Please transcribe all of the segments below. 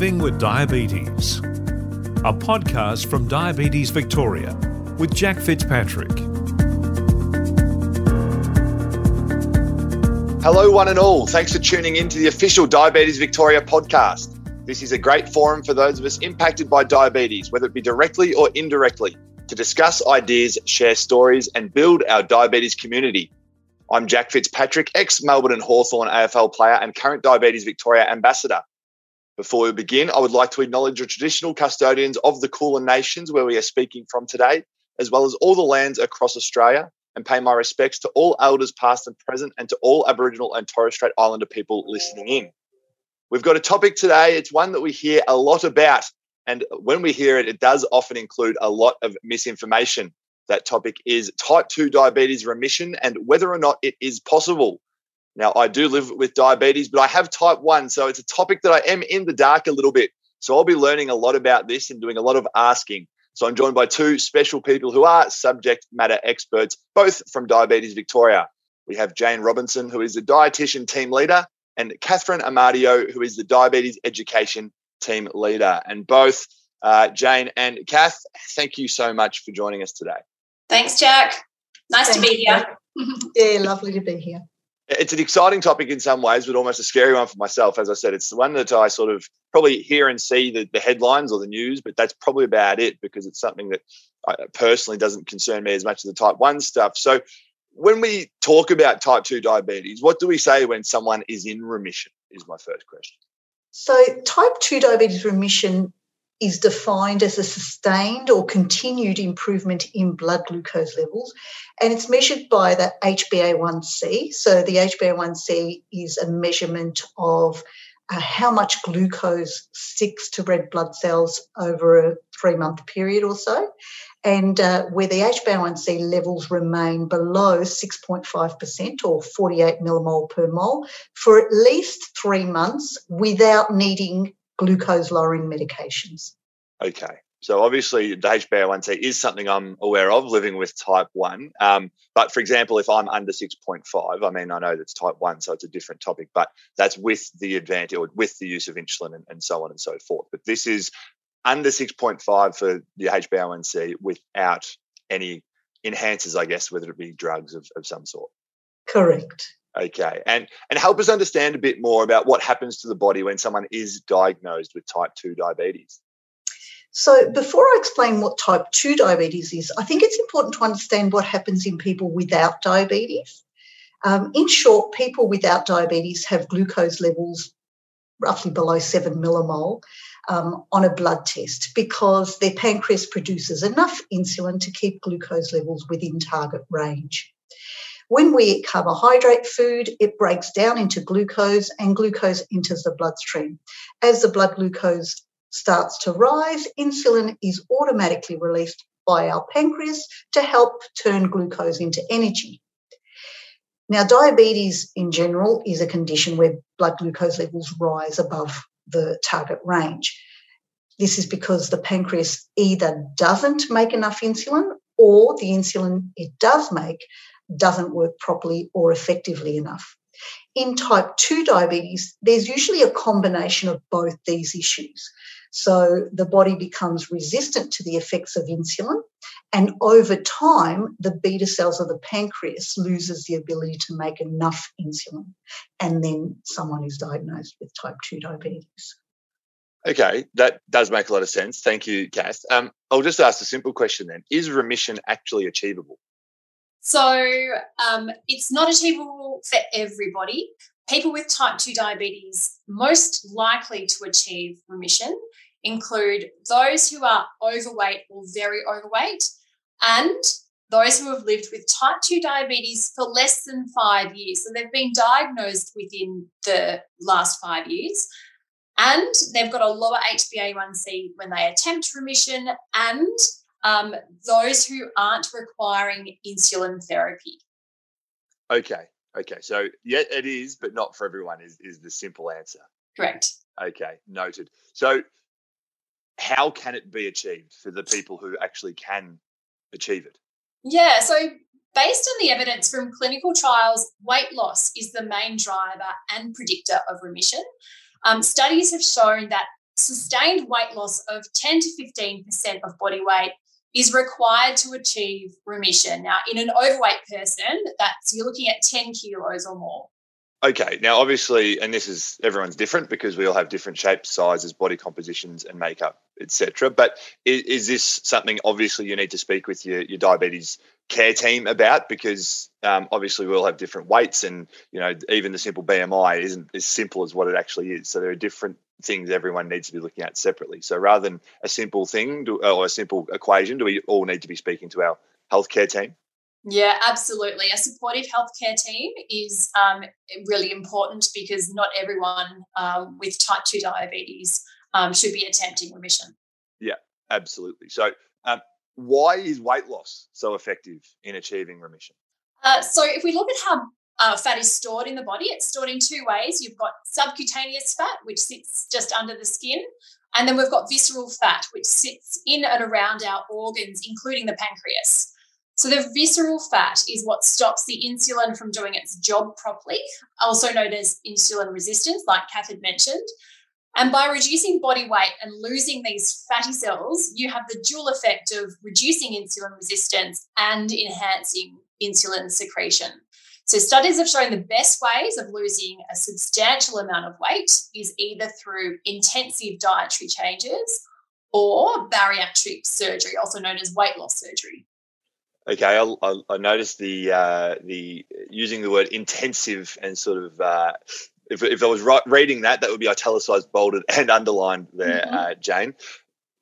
Living with Diabetes, a podcast from Diabetes Victoria with Jack Fitzpatrick. Hello, one and all. Thanks for tuning in to the official Diabetes Victoria podcast. This is a great forum for those of us impacted by diabetes, whether it be directly or indirectly, to discuss ideas, share stories, and build our diabetes community. I'm Jack Fitzpatrick, ex Melbourne and Hawthorn AFL player and current Diabetes Victoria ambassador. Before we begin, I would like to acknowledge the traditional custodians of the Kulin Nations where we are speaking from today, as well as all the lands across Australia, and pay my respects to all elders past and present and to all Aboriginal and Torres Strait Islander people listening in. We've got a topic today. It's one that we hear a lot about. And when we hear it, it does often include a lot of misinformation. That topic is type 2 diabetes remission and whether or not it is possible. Now, I do live with diabetes, but I have type 1. So it's a topic that I am in the dark a little bit. So I'll be learning a lot about this and doing a lot of asking. So I'm joined by two special people who are subject matter experts, both from Diabetes Victoria. We have Jane Robinson, who is the dietitian team leader, and Catherine Amadio, who is the diabetes education team leader. And both uh, Jane and Kath, thank you so much for joining us today. Thanks, Jack. Nice Thanks, to be here. yeah, lovely to be here it's an exciting topic in some ways, but almost a scary one for myself. As I said, it's the one that I sort of probably hear and see the, the headlines or the news, but that's probably about it because it's something that I, personally doesn't concern me as much as the type 1 stuff. So, when we talk about type 2 diabetes, what do we say when someone is in remission? Is my first question. So, type 2 diabetes remission is defined as a sustained or continued improvement in blood glucose levels, and it's measured by the HbA1c. So, the HbA1c is a measurement of uh, how much glucose sticks to red blood cells over a three month period or so. And uh, where the HbA1c levels remain below 6.5% or 48 millimole per mole for at least three months without needing glucose lowering medications. Okay. So obviously the HbA1c is something I'm aware of living with type 1. Um, but for example, if I'm under 6.5, I mean, I know that's type 1, so it's a different topic, but that's with the advantage or with the use of insulin and, and so on and so forth. But this is under 6.5 for the HbA1c without any enhancers, I guess, whether it be drugs of, of some sort. Correct. Okay. And and help us understand a bit more about what happens to the body when someone is diagnosed with type 2 diabetes. So, before I explain what type 2 diabetes is, I think it's important to understand what happens in people without diabetes. Um, in short, people without diabetes have glucose levels roughly below 7 millimole um, on a blood test because their pancreas produces enough insulin to keep glucose levels within target range. When we eat carbohydrate food, it breaks down into glucose and glucose enters the bloodstream. As the blood glucose starts to rise, insulin is automatically released by our pancreas to help turn glucose into energy. Now, diabetes in general is a condition where blood glucose levels rise above the target range. This is because the pancreas either doesn't make enough insulin or the insulin it does make doesn't work properly or effectively enough. In type 2 diabetes, there's usually a combination of both these issues. So the body becomes resistant to the effects of insulin. And over time, the beta cells of the pancreas loses the ability to make enough insulin. And then someone is diagnosed with type 2 diabetes. Okay, that does make a lot of sense. Thank you, Kath. Um, I'll just ask a simple question then. Is remission actually achievable? So um, it's not achievable for everybody. People with type 2 diabetes most likely to achieve remission include those who are overweight or very overweight and those who have lived with type 2 diabetes for less than five years. So they've been diagnosed within the last five years and they've got a lower HbA1c when they attempt remission and um, those who aren't requiring insulin therapy. Okay. Okay. So, yeah, it is, but not for everyone, is, is the simple answer. Correct. Okay. Noted. So, how can it be achieved for the people who actually can achieve it? Yeah. So, based on the evidence from clinical trials, weight loss is the main driver and predictor of remission. Um, studies have shown that sustained weight loss of 10 to 15% of body weight is required to achieve remission. Now, in an overweight person, that's you're looking at 10 kilos or more. Okay, now obviously, and this is everyone's different because we all have different shapes, sizes, body compositions, and makeup, etc. But is, is, this something obviously you need to speak with your, your diabetes care team about? Because um, obviously we all have different weights, and you know even the simple BMI isn't as simple as what it actually is. So there are different things everyone needs to be looking at separately. So rather than a simple thing or a simple equation, do we all need to be speaking to our healthcare team? Yeah, absolutely. A supportive healthcare team is um, really important because not everyone um, with type 2 diabetes um, should be attempting remission. Yeah, absolutely. So, um, why is weight loss so effective in achieving remission? Uh, so, if we look at how uh, fat is stored in the body, it's stored in two ways. You've got subcutaneous fat, which sits just under the skin, and then we've got visceral fat, which sits in and around our organs, including the pancreas. So the visceral fat is what stops the insulin from doing its job properly, also known as insulin resistance, like Kath had mentioned. And by reducing body weight and losing these fatty cells, you have the dual effect of reducing insulin resistance and enhancing insulin secretion. So, studies have shown the best ways of losing a substantial amount of weight is either through intensive dietary changes or bariatric surgery, also known as weight loss surgery. Okay, I, I, I noticed the uh, the using the word intensive and sort of uh, if, if I was right, reading that, that would be italicized, bolded, and underlined there, mm-hmm. uh, Jane.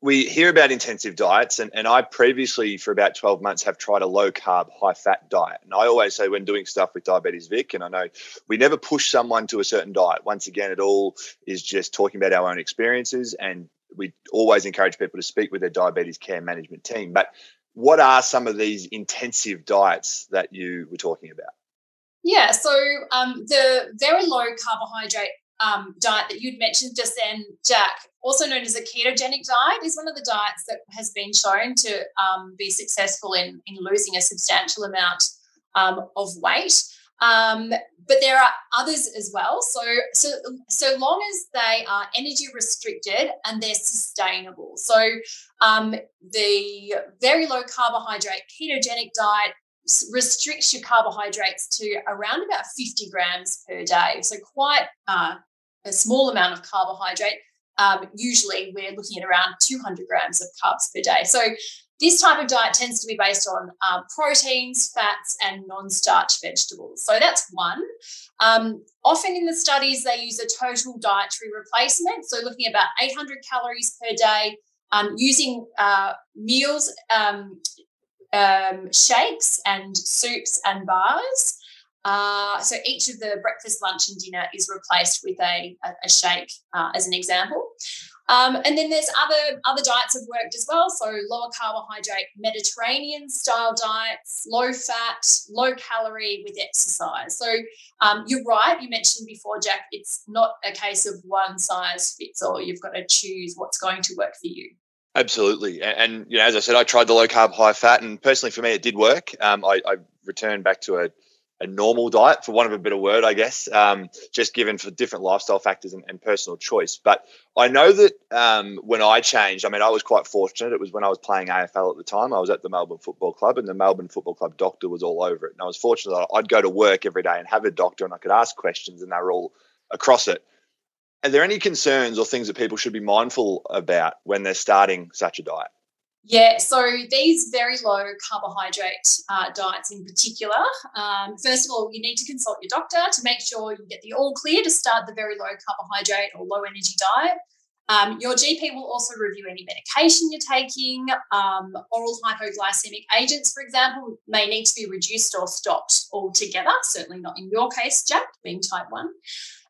We hear about intensive diets, and, and I previously, for about 12 months, have tried a low carb, high fat diet. And I always say, when doing stuff with Diabetes Vic, and I know we never push someone to a certain diet. Once again, it all is just talking about our own experiences, and we always encourage people to speak with their diabetes care management team. But what are some of these intensive diets that you were talking about? Yeah, so um, the very low carbohydrate um, diet that you'd mentioned just then, Jack, also known as a ketogenic diet, is one of the diets that has been shown to um, be successful in, in losing a substantial amount um, of weight. Um, but there are others as well. So, so, so long as they are energy restricted and they're sustainable. So, um, the very low carbohydrate ketogenic diet restricts your carbohydrates to around about 50 grams per day. So, quite uh, a small amount of carbohydrate. Um, usually, we're looking at around 200 grams of carbs per day. So, this type of diet tends to be based on um, proteins, fats, and non starch vegetables. So that's one. Um, often in the studies, they use a total dietary replacement. So looking at about 800 calories per day, um, using uh, meals, um, um, shakes, and soups and bars. Uh, so each of the breakfast, lunch, and dinner is replaced with a, a, shake, uh, as an example. Um, and then there's other other diets have worked as well. So lower carbohydrate Mediterranean style diets, low fat, low calorie with exercise. So um, you're right. You mentioned before, Jack. It's not a case of one size fits all. You've got to choose what's going to work for you. Absolutely, and, and you know, as I said, I tried the low carb, high fat, and personally for me, it did work. Um, I, I returned back to a a normal diet, for want of a better word, I guess, um, just given for different lifestyle factors and, and personal choice. But I know that um, when I changed, I mean, I was quite fortunate. It was when I was playing AFL at the time. I was at the Melbourne Football Club, and the Melbourne Football Club doctor was all over it. And I was fortunate that I'd go to work every day and have a doctor, and I could ask questions, and they were all across it. Are there any concerns or things that people should be mindful about when they're starting such a diet? Yeah, so these very low carbohydrate uh, diets in particular, um, first of all, you need to consult your doctor to make sure you get the all clear to start the very low carbohydrate or low energy diet. Um, your GP will also review any medication you're taking. Um, oral hypoglycemic agents, for example, may need to be reduced or stopped altogether. Certainly not in your case, Jack, being type 1.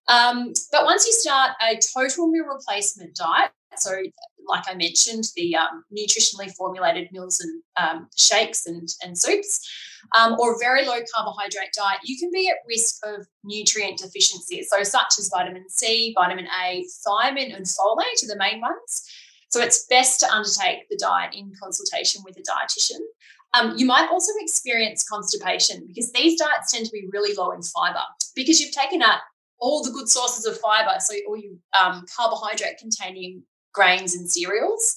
Um, but once you start a total meal replacement diet, so like I mentioned, the um, nutritionally formulated meals and um, shakes and, and soups, um, or very low carbohydrate diet, you can be at risk of nutrient deficiencies. So, such as vitamin C, vitamin A, thiamine, and folate are the main ones. So, it's best to undertake the diet in consultation with a dietitian. Um, you might also experience constipation because these diets tend to be really low in fiber because you've taken out all the good sources of fiber, so all your um, carbohydrate containing grains and cereals.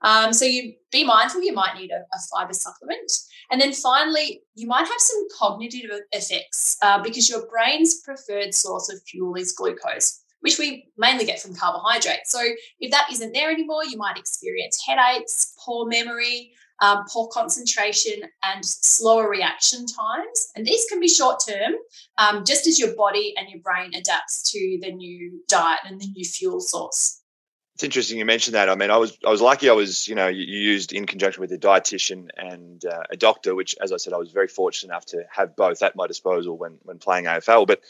Um, so you be mindful, you might need a, a, fiber supplement. And then finally, you might have some cognitive effects uh, because your brain's preferred source of fuel is glucose, which we mainly get from carbohydrates. So if that isn't there anymore, you might experience headaches, poor memory, um, poor concentration, and slower reaction times. And these can be short term, um, just as your body and your brain adapts to the new diet and the new fuel source. It's interesting you mentioned that. I mean, I was I was lucky. I was you know you used in conjunction with a dietitian and uh, a doctor, which, as I said, I was very fortunate enough to have both at my disposal when when playing AFL. But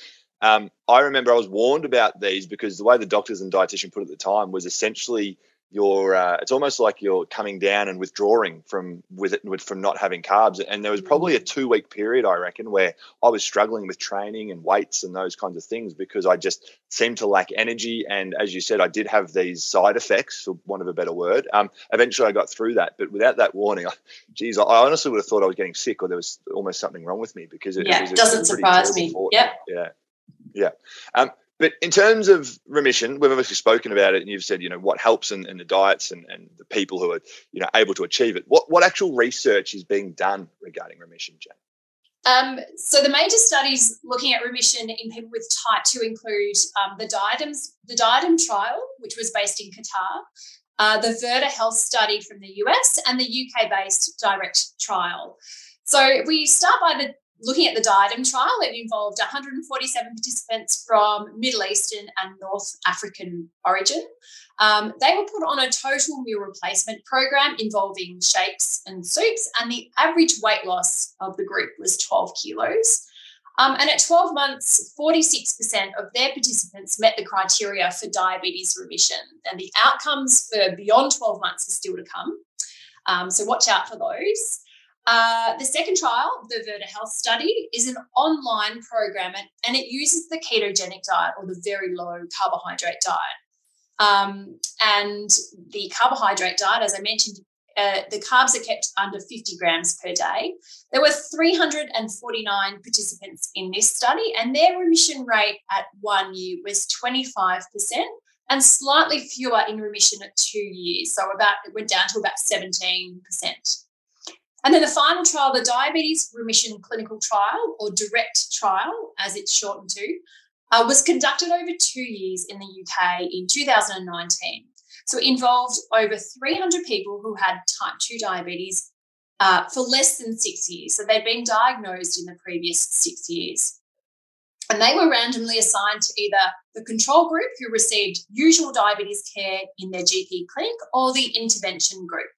um, I remember I was warned about these because the way the doctors and dietitian put it at the time was essentially you're uh, it's almost like you're coming down and withdrawing from with it with, from not having carbs. And there was probably a mm. two week period i reckon where i was struggling with training and weights and those kinds of things because i just seemed to lack energy. And as you said i did have these side effects for want of a better word. Um, eventually i got through that but without that warning I, geez i honestly would have thought i was getting sick or there was almost something wrong with me because it, yeah, it, doesn't surprise me. yeah yeah. Yeah. Um, but in terms of remission, we've obviously spoken about it, and you've said, you know, what helps in, in the diets and, and the people who are, you know, able to achieve it. What what actual research is being done regarding remission, Jane? Um, so the major studies looking at remission in people with type 2 include um, the Diadems, the Diadem trial, which was based in Qatar, uh, the Virta Health study from the US, and the UK-based Direct trial. So if we start by the looking at the Diadem trial, it involved 147 participants from Middle Eastern and North African origin. Um, they were put on a total meal replacement program involving shakes and soups, and the average weight loss of the group was 12 kilos. Um, and at 12 months, 46% of their participants met the criteria for diabetes remission. And the outcomes for beyond 12 months are still to come. Um, so watch out for those. Uh, the second trial, the Virta Health study, is an online program and, and it uses the ketogenic diet or the very low carbohydrate diet. Um, and the carbohydrate diet, as I mentioned, uh, the carbs are kept under 50 grams per day. There were 349 participants in this study, and their remission rate at one year was 25%, and slightly fewer in remission at two years. So about it went down to about 17%. And then the final trial, the Diabetes Remission Clinical Trial, or DIRECT trial, as it's shortened to, uh, was conducted over two years in the UK in 2019. So it involved over 300 people who had type 2 diabetes uh, for less than six years. So they'd been diagnosed in the previous six years. And they were randomly assigned to either the control group who received usual diabetes care in their GP clinic or the intervention group.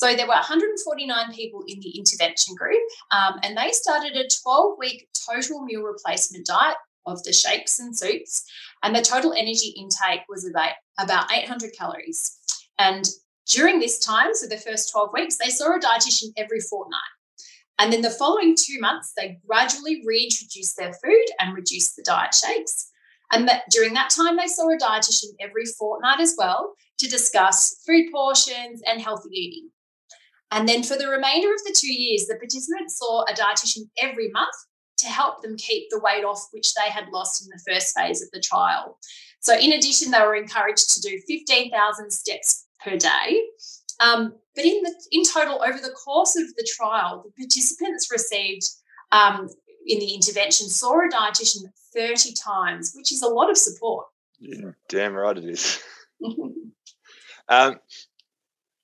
So there were 149 people in the intervention group, um, and they started a 12 week total meal replacement diet of the shakes and soups, and the total energy intake was about, about 800 calories. And during this time, so the first 12 weeks, they saw a dietitian every fortnight. And then the following two months, they gradually reintroduced their food and reduced the diet shakes. And that during that time, they saw a dietitian every fortnight as well to discuss food portions and healthy eating. And then for the remainder of the two years, the participants saw a dietitian every month to help them keep the weight off which they had lost in the first phase of the trial. So, in addition, they were encouraged to do 15,000 steps per day. Um, but in the in total, over the course of the trial, the participants received um, in the intervention saw a dietitian 30 times, which is a lot of support. Yeah, damn right it is. um,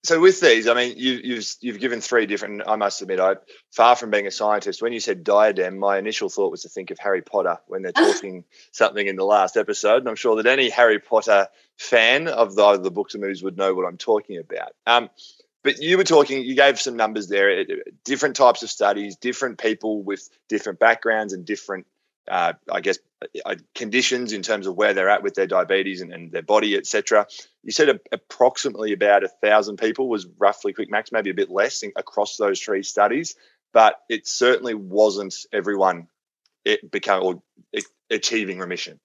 so with these, I mean, you, you've you've given three different. I must admit, I far from being a scientist. When you said diadem, my initial thought was to think of Harry Potter when they're talking something in the last episode, and I'm sure that any Harry Potter fan of the, the books and movies would know what I'm talking about. Um, but you were talking, you gave some numbers there, different types of studies, different people with different backgrounds and different uh, I guess, uh, conditions in terms of where they're at with their diabetes and, and their body, etc. You said a, approximately about a thousand people was roughly quick max, maybe a bit less in, across those three studies, but it certainly wasn't everyone it or it, achieving remission.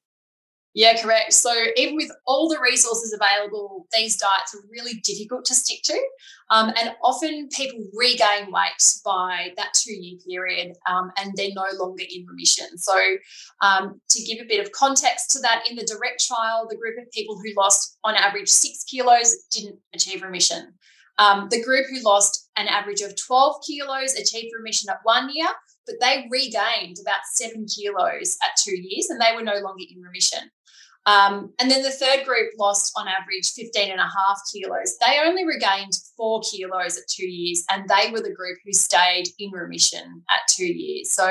Yeah, correct. So even with all the resources available, these diets are really difficult to stick to. Um, and often people regain weight by that two year period um, and they're no longer in remission. So, um, to give a bit of context to that, in the direct trial, the group of people who lost on average six kilos didn't achieve remission. Um, the group who lost an average of 12 kilos achieved remission at one year, but they regained about seven kilos at two years and they were no longer in remission. Um, and then the third group lost on average 15 and a half kilos. They only regained four kilos at two years, and they were the group who stayed in remission at two years. So,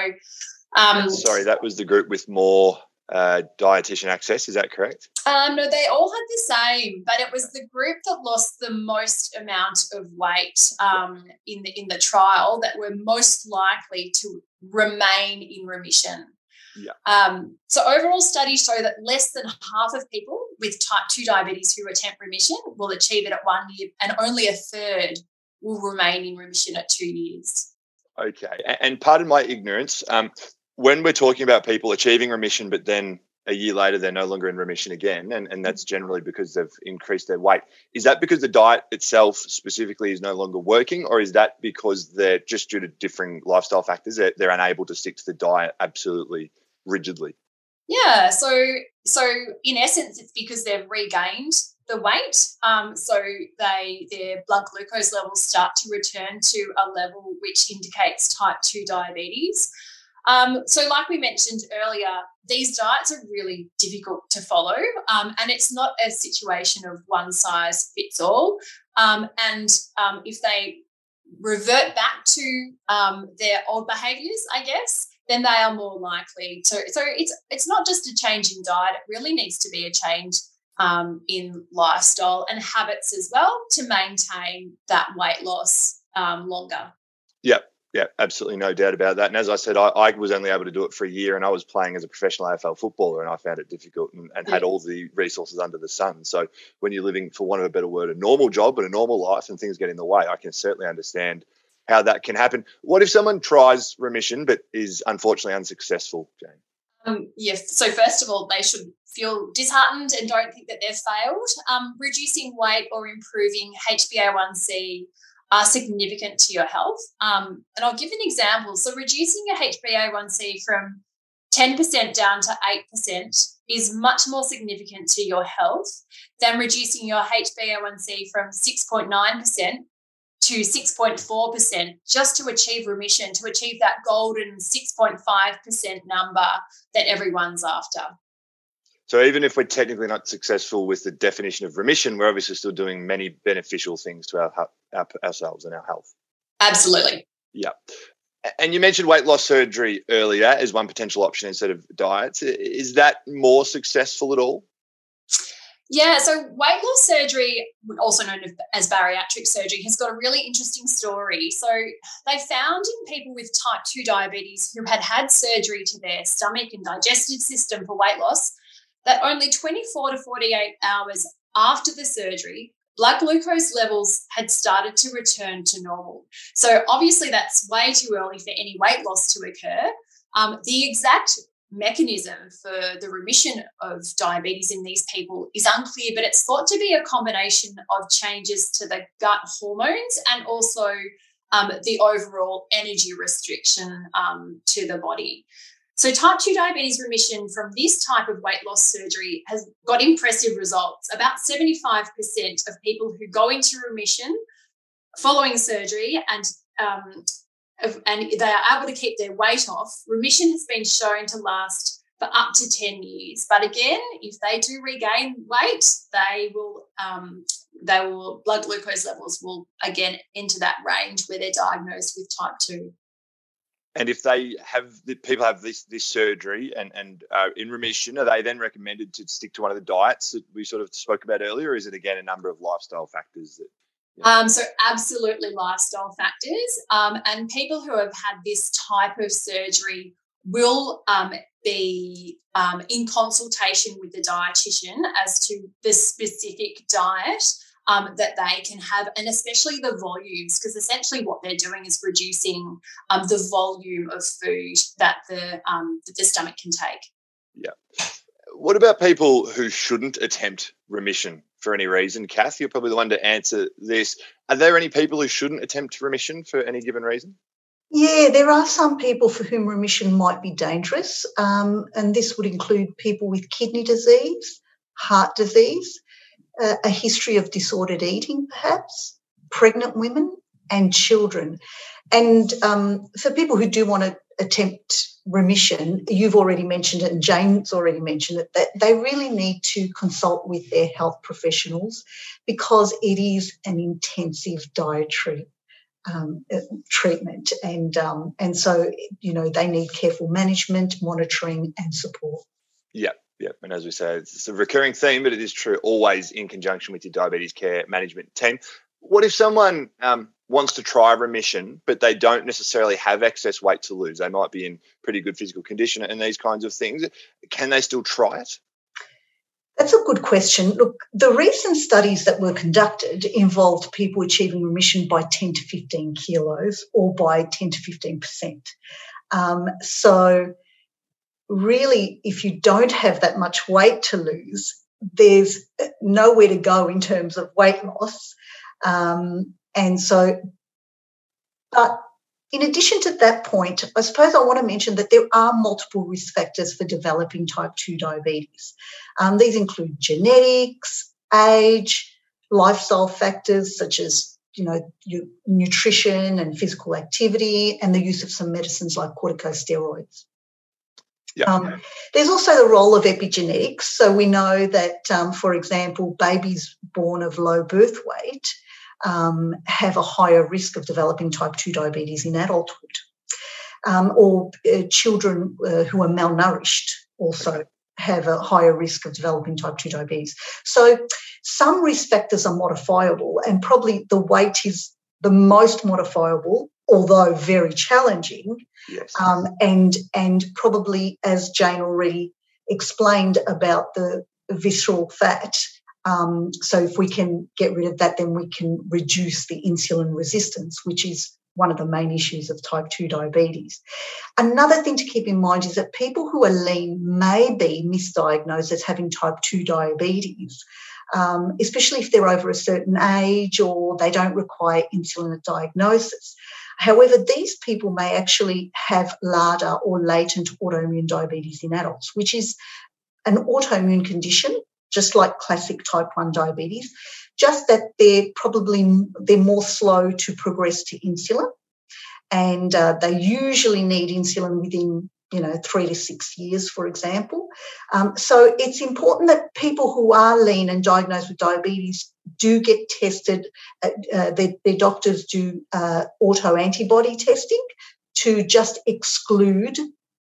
um, sorry, that was the group with more uh, dietitian access. Is that correct? Um, no, they all had the same, but it was the group that lost the most amount of weight um, in the in the trial that were most likely to remain in remission. Yeah. Um, so overall studies show that less than half of people with type 2 diabetes who attempt remission will achieve it at one year and only a third will remain in remission at two years. Okay. And pardon my ignorance, um, when we're talking about people achieving remission, but then a year later they're no longer in remission again, and, and that's generally because they've increased their weight. Is that because the diet itself specifically is no longer working, or is that because they're just due to differing lifestyle factors, they're, they're unable to stick to the diet absolutely rigidly? Yeah, so so in essence, it's because they've regained the weight. Um, so they their blood glucose levels start to return to a level which indicates type two diabetes. Um, so, like we mentioned earlier, these diets are really difficult to follow, um, and it's not a situation of one size fits all. Um, and um, if they revert back to um, their old behaviours, I guess, then they are more likely to. So it's it's not just a change in diet; it really needs to be a change um, in lifestyle and habits as well to maintain that weight loss um, longer. Yep. Yeah, absolutely no doubt about that. And as I said, I, I, was only able to do it for a year and I was playing as a professional AFL footballer and I found it difficult and, and yeah. had all the resources under the sun. So when you're living, for want of a better word, a normal job and a normal life and things get in the way, I can certainly understand how that can happen. What if someone tries remission but is unfortunately unsuccessful, Jane? Um, yes. So first of all, they should feel disheartened and don't think that they've failed. Um, reducing weight or improving HbA1c are significant to your health. Um, and I'll give an example. So reducing your HbA1c from 10% down to 8% is much more significant to your health than reducing your HbA1c from 6.9% to 6.4% just to achieve remission, to achieve that golden 6.5% number that everyone's after. So even if we're technically not successful with the definition of remission, we're obviously still doing many beneficial things to our, our ourselves and our health. Absolutely. Yeah. And you mentioned weight loss surgery earlier as one potential option instead of diets. Is that more successful at all? Yeah, so weight loss surgery, also known as bariatric surgery, has got a really interesting story. So they found in people with type 2 diabetes who had had surgery to their stomach and digestive system for weight loss that only 24 to 48 hours after the surgery, blood glucose levels had started to return to normal. So obviously that's way too early for any weight loss to occur. Um, the exact mechanism for the remission of diabetes in these people is unclear, but it's thought to be a combination of changes to the gut hormones and also um, the overall energy restriction um, to the body. So, type 2 diabetes remission from this type of weight loss surgery has got impressive results. About 75% of people who go into remission following surgery and um, and they are able to keep their weight off, remission has been shown to last for up to 10 years. But again, if they do regain weight, they will um, they will blood glucose levels will again enter that range where they're diagnosed with type 2 and if they have the people have this this surgery and and are in remission, are they then recommended to stick to one of the diets that we sort of spoke about earlier? Is it again a number of lifestyle factors that um, so absolutely lifestyle factors. Um, and people who have had this type of surgery will um, be um, in consultation with the dietitian as to the specific diet um, that they can have, and especially the volumes, because essentially what they're doing is reducing um, the volume of food that the that the stomach can take. Yeah what about people who shouldn't attempt remission for any reason? Kath, you're probably the one to answer this. Are there any people who shouldn't attempt remission for any given reason? Yeah, there are some people for whom remission might be dangerous, um, and this would include people with kidney disease, heart disease, uh, a history of disordered eating, perhaps, pregnant women, and children. And um, for people who do want to attempt remission, you've already mentioned it, and Jane's already mentioned it, that they really need to consult with their health professionals because it is an intensive dietary um, uh, treatment, and um, and so you know they need careful management, monitoring, and support. Yeah, yeah, and as we say, it's a recurring theme, but it is true always in conjunction with your diabetes care management team. What if someone um, wants to try remission, but they don't necessarily have excess weight to lose? They might be in pretty good physical condition and these kinds of things. Can they still try it? That's a good question. Look, the recent studies that were conducted involved people achieving remission by 10 to 15 kilos or by 10 to 15%. Um, so, really, if you don't have that much weight to lose, there's nowhere to go in terms of weight loss. Um, and so, but in addition to that point, I suppose I want to mention that there are multiple risk factors for developing type 2 diabetes. Um, these include genetics, age, lifestyle factors such as you know nutrition and physical activity, and the use of some medicines like corticosteroids. Yeah. Um, there's also the role of epigenetics. So we know that, um, for example, babies born of low birth weight um, have a higher risk of developing type 2 diabetes in adulthood. Um, or uh, children uh, who are malnourished also have a higher risk of developing type 2 diabetes. So some risk factors are modifiable, and probably the weight is the most modifiable, although very challenging. Yes. Um, and and probably, as Jane already explained about the visceral fat, um, so if we can get rid of that, then we can reduce the insulin resistance, which is one of the main issues of type 2 diabetes. Another thing to keep in mind is that people who are lean may be misdiagnosed as having type 2 diabetes, um, especially if they're over a certain age or they don't require insulin diagnosis. However, these people may actually have LADA or latent autoimmune diabetes in adults, which is an autoimmune condition just like classic type 1 diabetes, just that they're probably they're more slow to progress to insulin. And uh, they usually need insulin within you know, three to six years, for example. Um, so it's important that people who are lean and diagnosed with diabetes do get tested. Uh, uh, their, their, doctors do uh, auto antibody testing to just exclude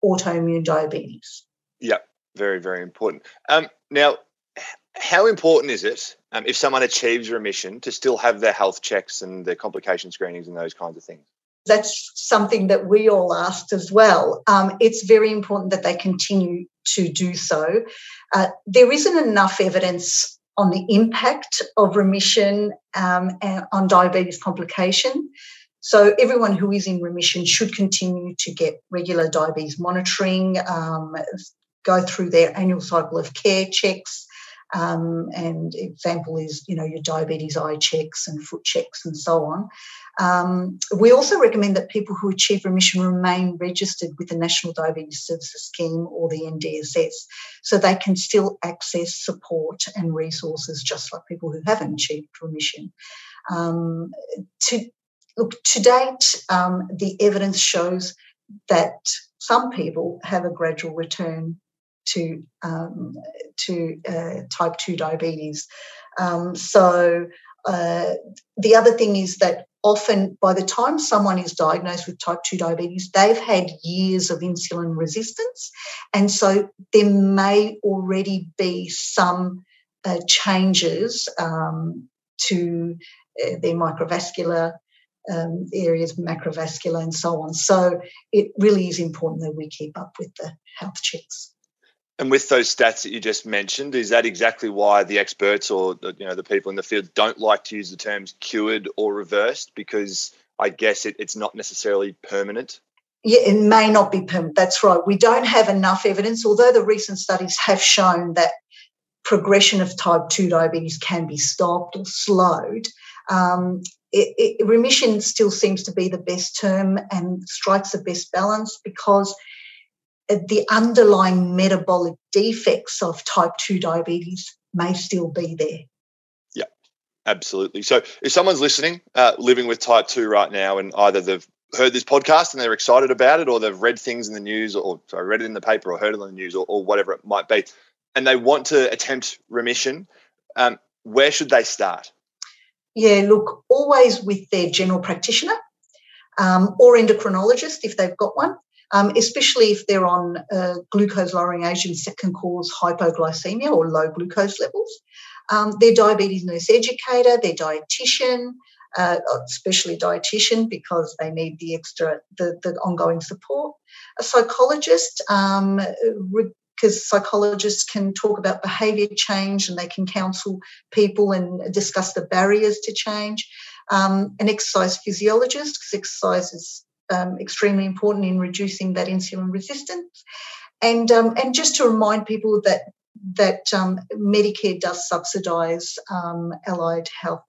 autoimmune diabetes. Yeah, very, very important. Um, now, how important is it um, if someone achieves remission to still have their health checks and their complication screenings and those kinds of things? That's something that we all asked as well. Um, it's very important that they continue to do so. Uh, there isn't enough evidence on the impact of remission um, on diabetes complication. So, everyone who is in remission should continue to get regular diabetes monitoring, um, go through their annual cycle of care checks, um, and example is, you know, your diabetes eye checks and foot checks and so on. Um, we also recommend that people who achieve remission remain registered with the National Diabetes Services Scheme or the NDSS so they can still access support and resources just like people who haven't achieved remission. Um, to look to date, um, the evidence shows that some people have a gradual return to um, to uh, type 2 diabetes. Um, so uh, the other thing is that often by the time someone is diagnosed with type 2 diabetes, they've had years of insulin resistance. And so there may already be some uh, changes um, to uh, their microvascular um, areas, macrovascular, and so on. So it really is important that we keep up with the health checks. And with those stats that you just mentioned, is that exactly why the experts or the, you know the people in the field don't like to use the terms cured or reversed? Because I guess it, it's not necessarily permanent. Yeah, it may not be permanent. That's right. We don't have enough evidence, although the recent studies have shown that progression of type 2 diabetes can be stopped or slowed. Um, it, it, remission still seems to be the best term and strikes the best balance because the underlying metabolic defects of type 2 diabetes may still be there. Yeah, absolutely. So if someone's listening, uh, living with type 2 right now, and either they've heard this podcast and they're excited about it, or they've read things in the news, or sorry, read it in the paper, or heard it on the news, or, or whatever it might be, and they want to attempt remission, um, where should they start? Yeah, look, always with their general practitioner um, or endocrinologist if they've got one um, especially if they're on uh, glucose lowering agents that can cause hypoglycemia or low glucose levels. Um, their diabetes nurse educator, their dietitian, uh, especially dietitian because they need the extra, the, the ongoing support. A psychologist, um, because psychologists can talk about behaviour change and they can counsel people and discuss the barriers to change. Um, an exercise physiologist, because exercise is um, extremely important in reducing that insulin resistance. And, um, and just to remind people that that um, Medicare does subsidise um, allied health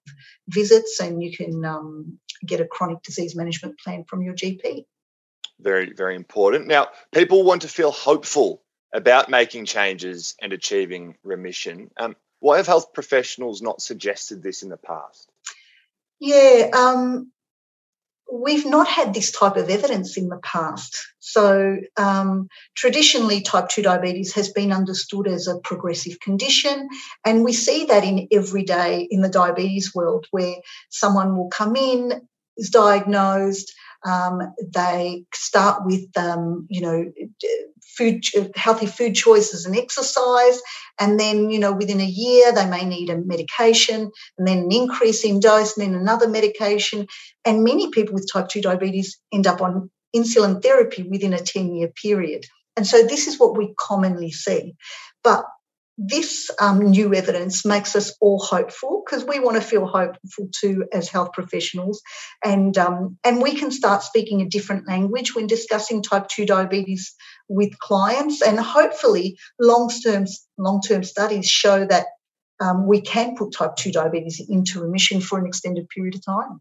visits, and you can um, get a chronic disease management plan from your GP. Very, very important. Now, people want to feel hopeful about making changes and achieving remission. Um, why have health professionals not suggested this in the past? Yeah, um, we've not had this type of evidence in the past. So, um, traditionally, type 2 diabetes has been understood as a progressive condition. And we see that in every day in the diabetes world where someone will come in, is diagnosed, um, they start with, um, you know, food, healthy food choices and exercise, and then, you know, within a year they may need a medication, and then an increase in dose, and then another medication. And many people with type two diabetes end up on insulin therapy within a 10 year period. And so this is what we commonly see. But this um, new evidence makes us all hopeful because we want to feel hopeful too as health professionals, and um, and we can start speaking a different language when discussing type two diabetes with clients, and hopefully long term long term studies show that um, we can put type two diabetes into remission for an extended period of time.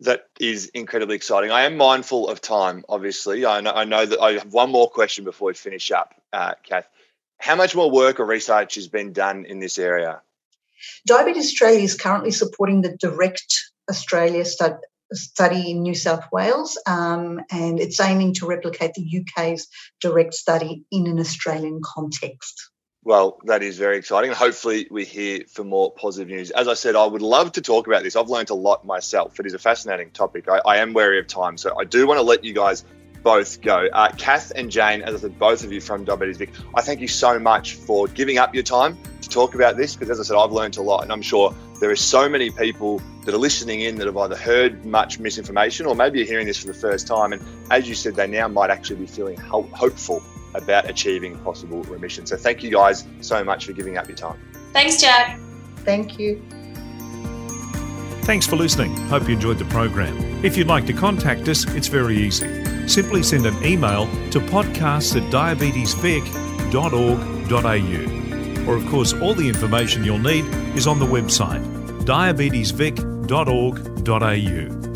That is incredibly exciting. I am mindful of time, obviously. I know, I know that I have one more question before we finish up, uh, Kath. How much more work or research has been done in this area? Diabetes Australia is currently supporting the Direct Australia stud- study in New South Wales, um, and it's aiming to replicate the UK's Direct study in an Australian context. Well, that is very exciting. Hopefully, we hear for more positive news. As I said, I would love to talk about this. I've learned a lot myself. It is a fascinating topic. I, I am wary of time, so I do want to let you guys both go. Uh, Kath and Jane, as I said, both of you from Diabetes Vic, I thank you so much for giving up your time to talk about this because, as I said, I've learned a lot, and I'm sure there are so many people that are listening in that have either heard much misinformation or maybe are hearing this for the first time. And as you said, they now might actually be feeling ho- hopeful about achieving possible remission. So, thank you guys so much for giving up your time. Thanks, Jack. Thank you. Thanks for listening. Hope you enjoyed the program. If you'd like to contact us, it's very easy simply send an email to podcasts at diabetesvic.org.au. Or, of course, all the information you'll need is on the website diabetesvic.org.au.